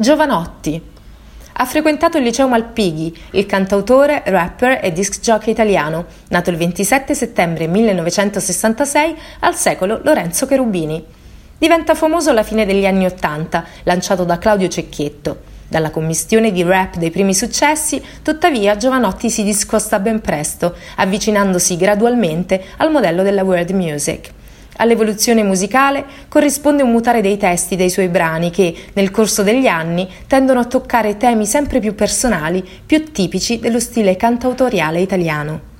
Giovanotti. Ha frequentato il liceo Malpighi, il cantautore, rapper e disc jockey italiano, nato il 27 settembre 1966 al secolo Lorenzo Cherubini. Diventa famoso alla fine degli anni Ottanta, lanciato da Claudio Cecchetto. Dalla commistione di rap dei primi successi, tuttavia Giovanotti si discosta ben presto, avvicinandosi gradualmente al modello della world music. All'evoluzione musicale corrisponde un mutare dei testi dei suoi brani che, nel corso degli anni, tendono a toccare temi sempre più personali, più tipici dello stile cantautoriale italiano.